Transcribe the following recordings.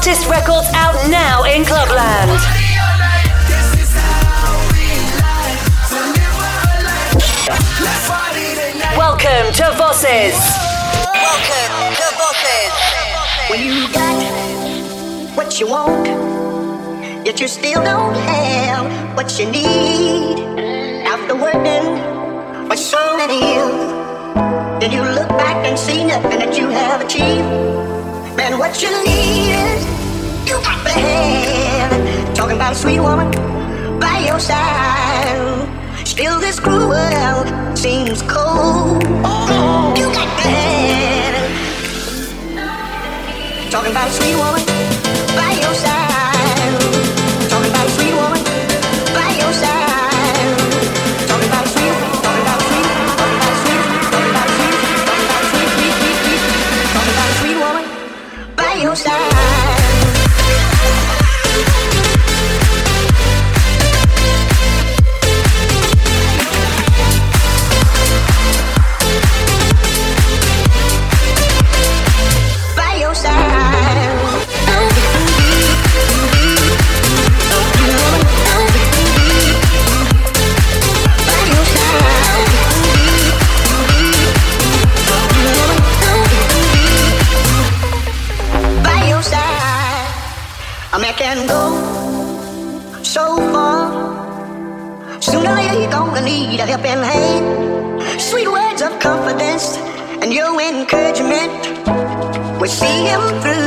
Artist records out now in Clubland. Welcome to Bosses. Welcome to Bosses. Well, you got what you want, yet you still don't have what you need. After working for so many years, then you look back and see nothing that you have achieved and what you need is you got the hand. Talking about a sweet woman by your side. Still, this cruel world seems cold. Oh, you got the hand. Talking about a sweet woman. him through.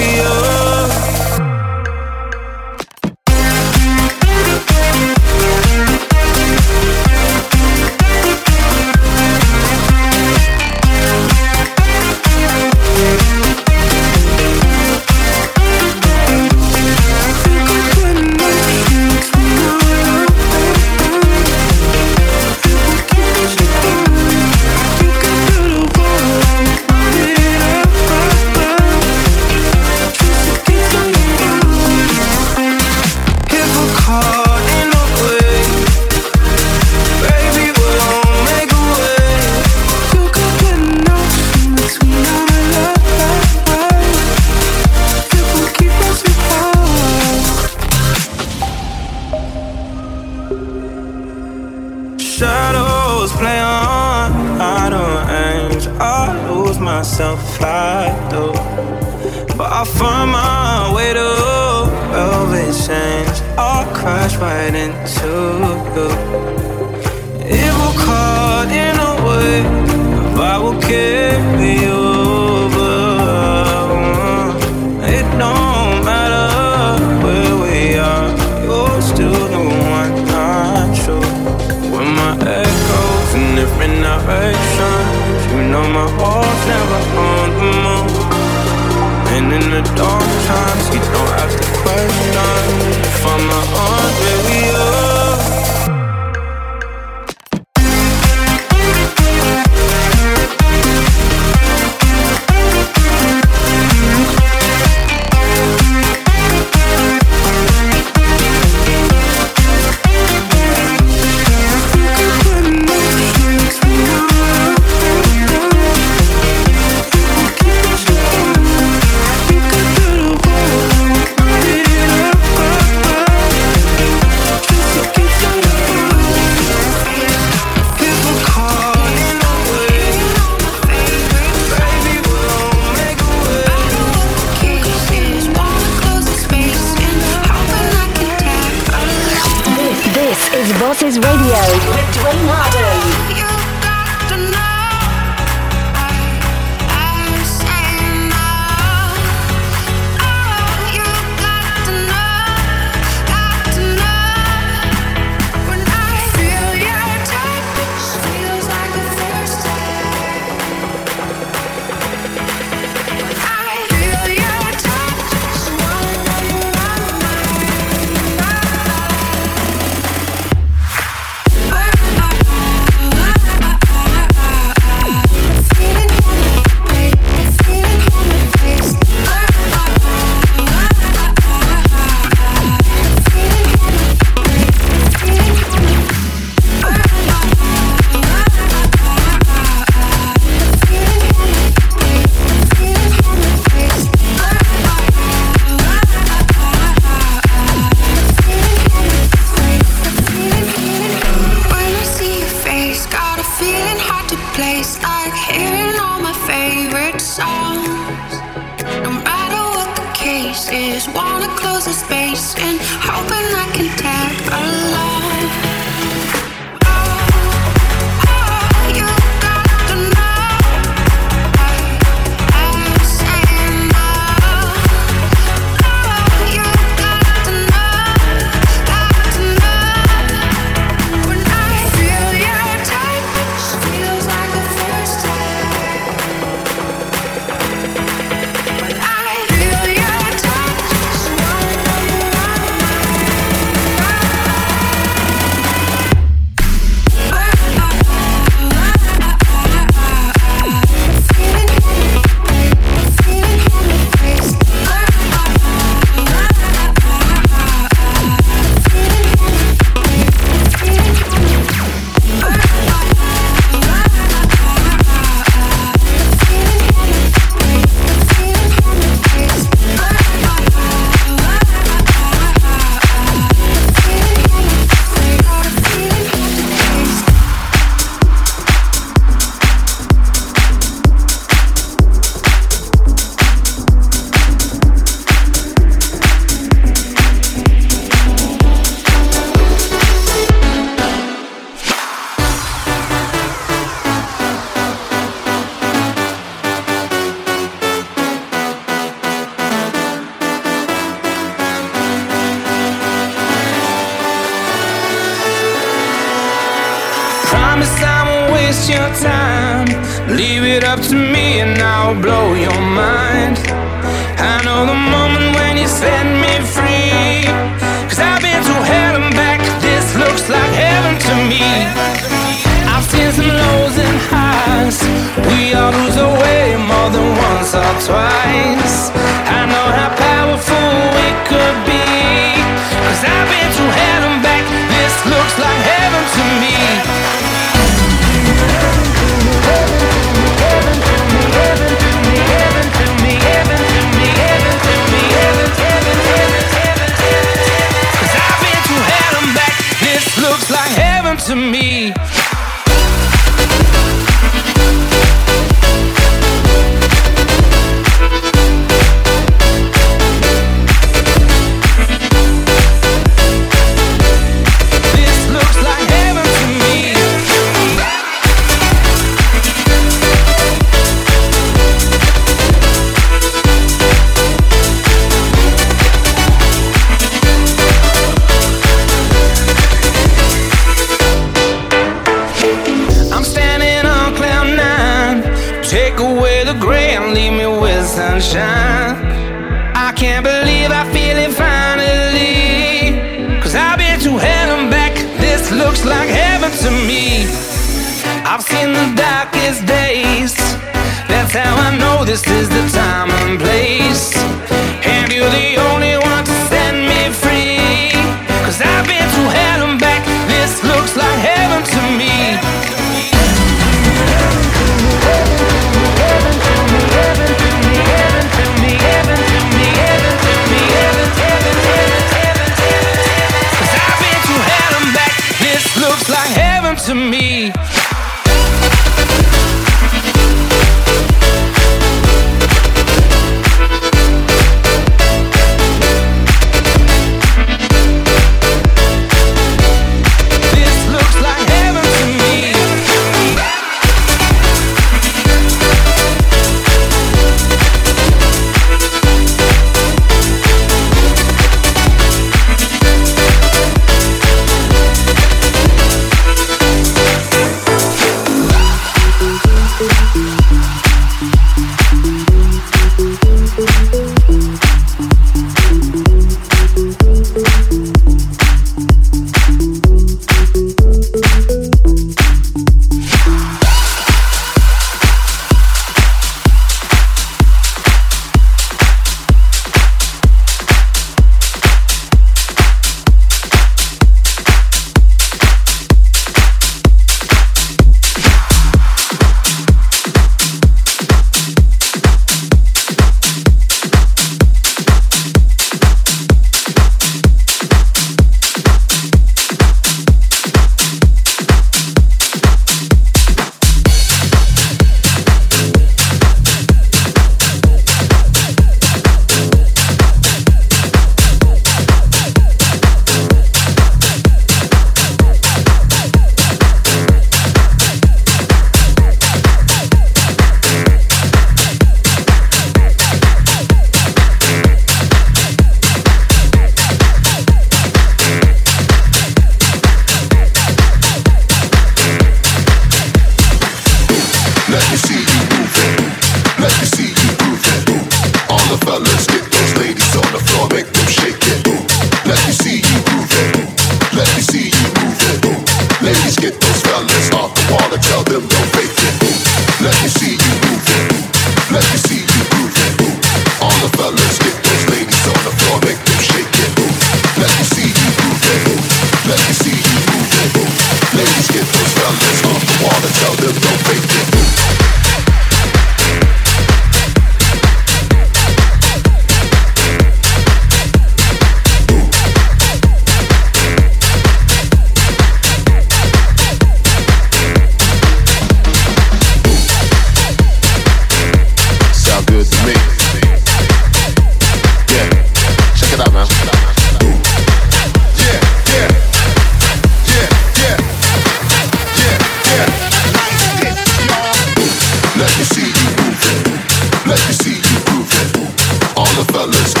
let's go.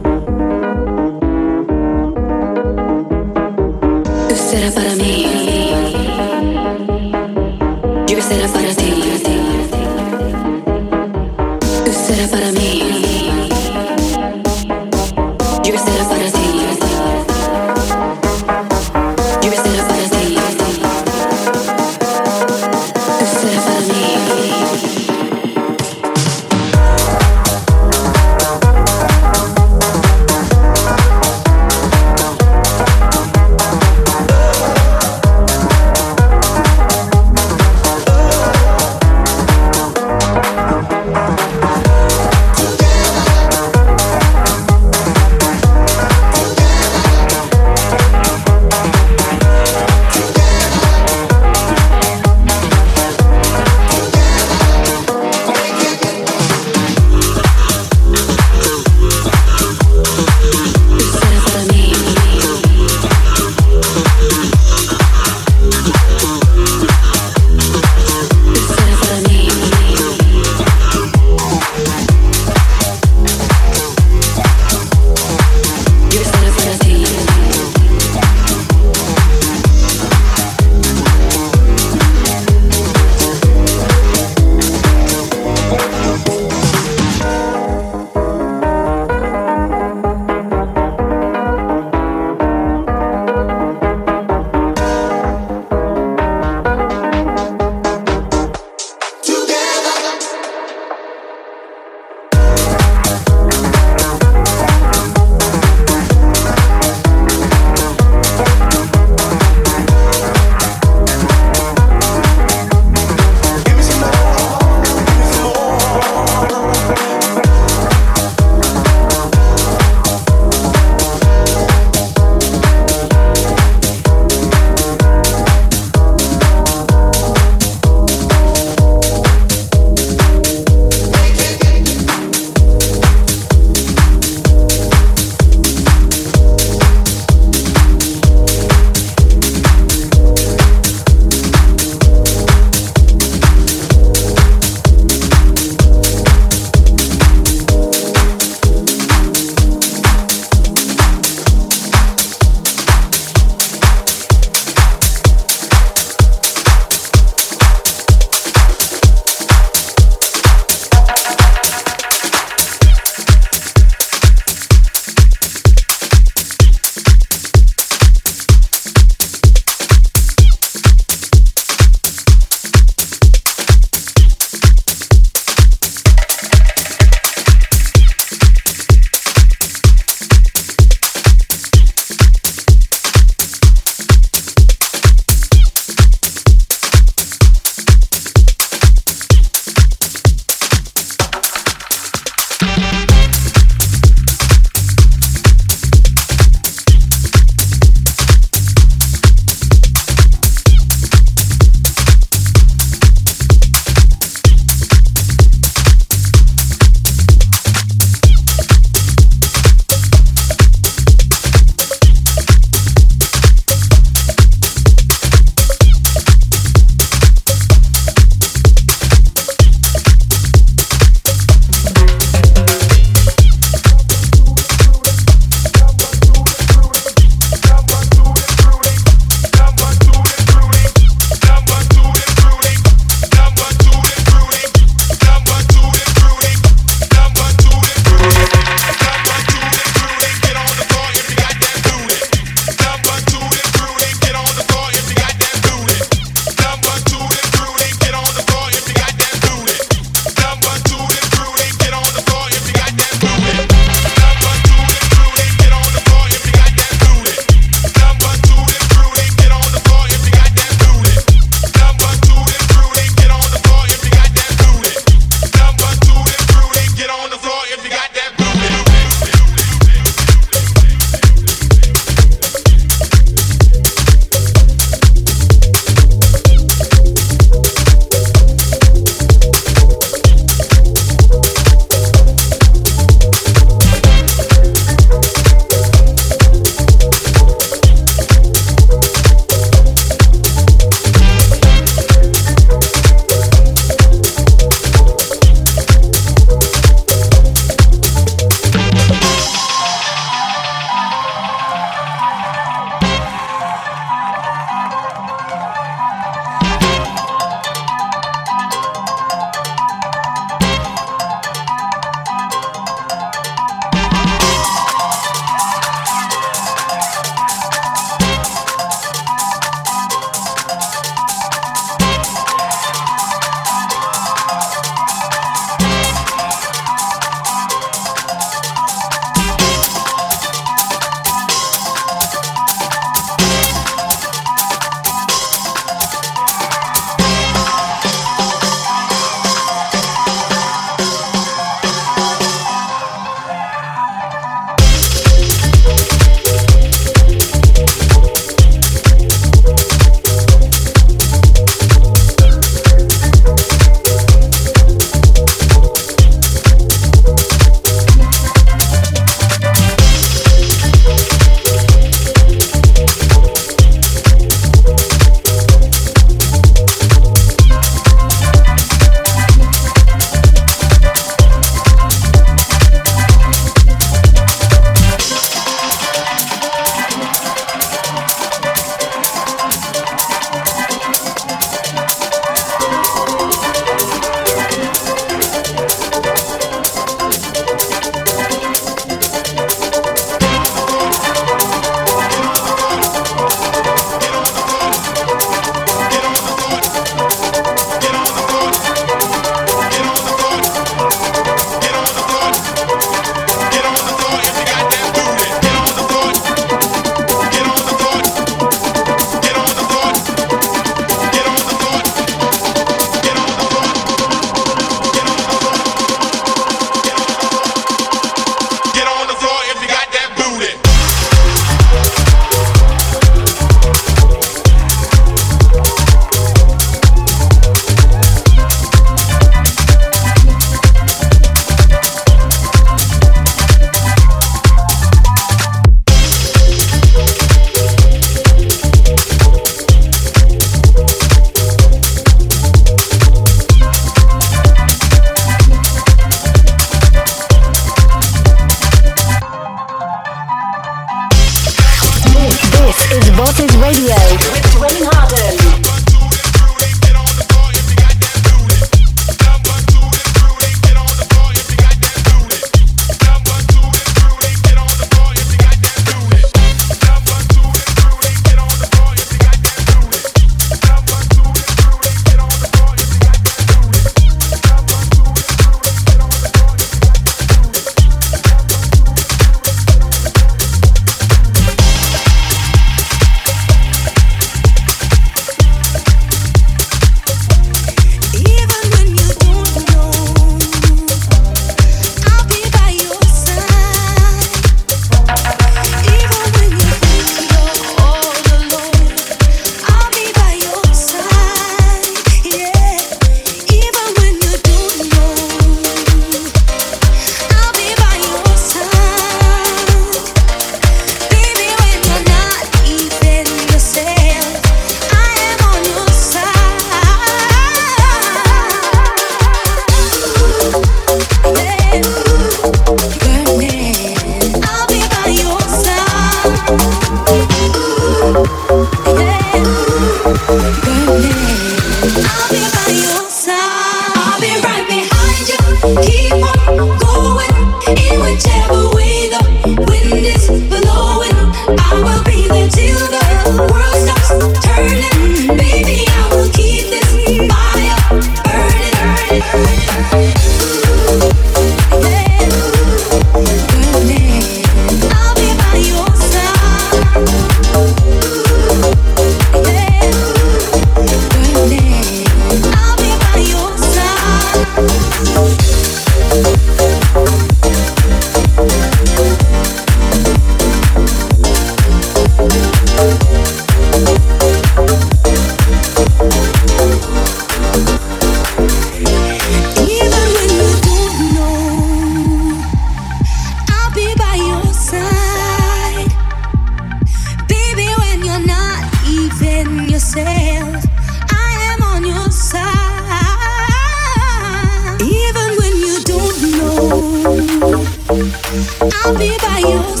be by your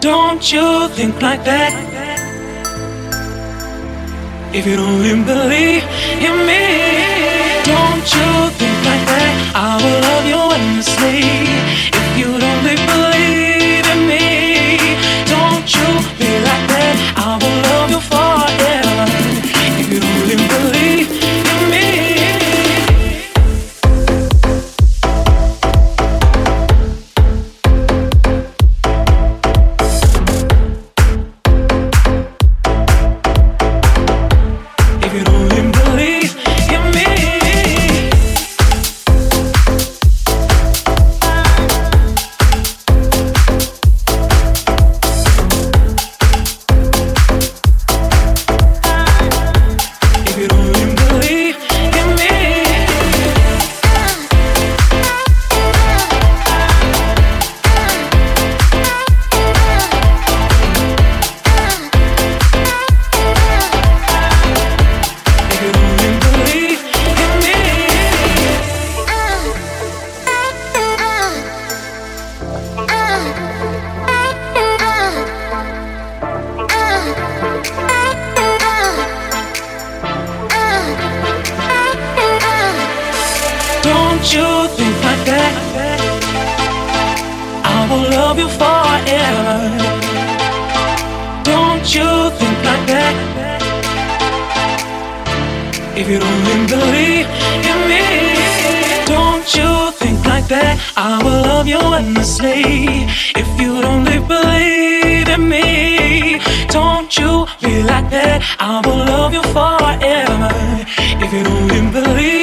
Don't you think like that? If you don't even believe in me, don't you think like that? I will love you endlessly. You don't believe